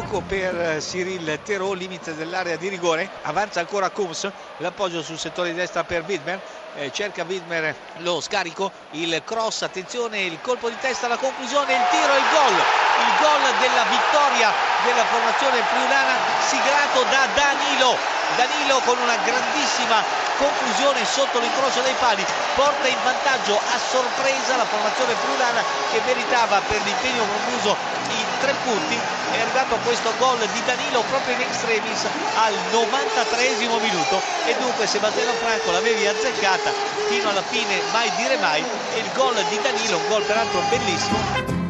largo per Cyril Terò, limite dell'area di rigore, avanza ancora Kums, l'appoggio sul settore di destra per Widmer, eh, cerca Widmer lo scarico, il cross, attenzione, il colpo di testa, la conclusione, il tiro, il gol, il gol della vittoria della formazione friulana siglato da Danilo. Danilo con una grandissima conclusione sotto l'incrocio dei pali. Porta in vantaggio a sorpresa la formazione friulana che meritava per l'impegno profuso i tre punti è arrivato questo gol di Danilo proprio in extremis al 93 minuto. E dunque Sebastiano Franco l'avevi azzeccata fino alla fine mai dire mai e il gol di Danilo un gol peraltro bellissimo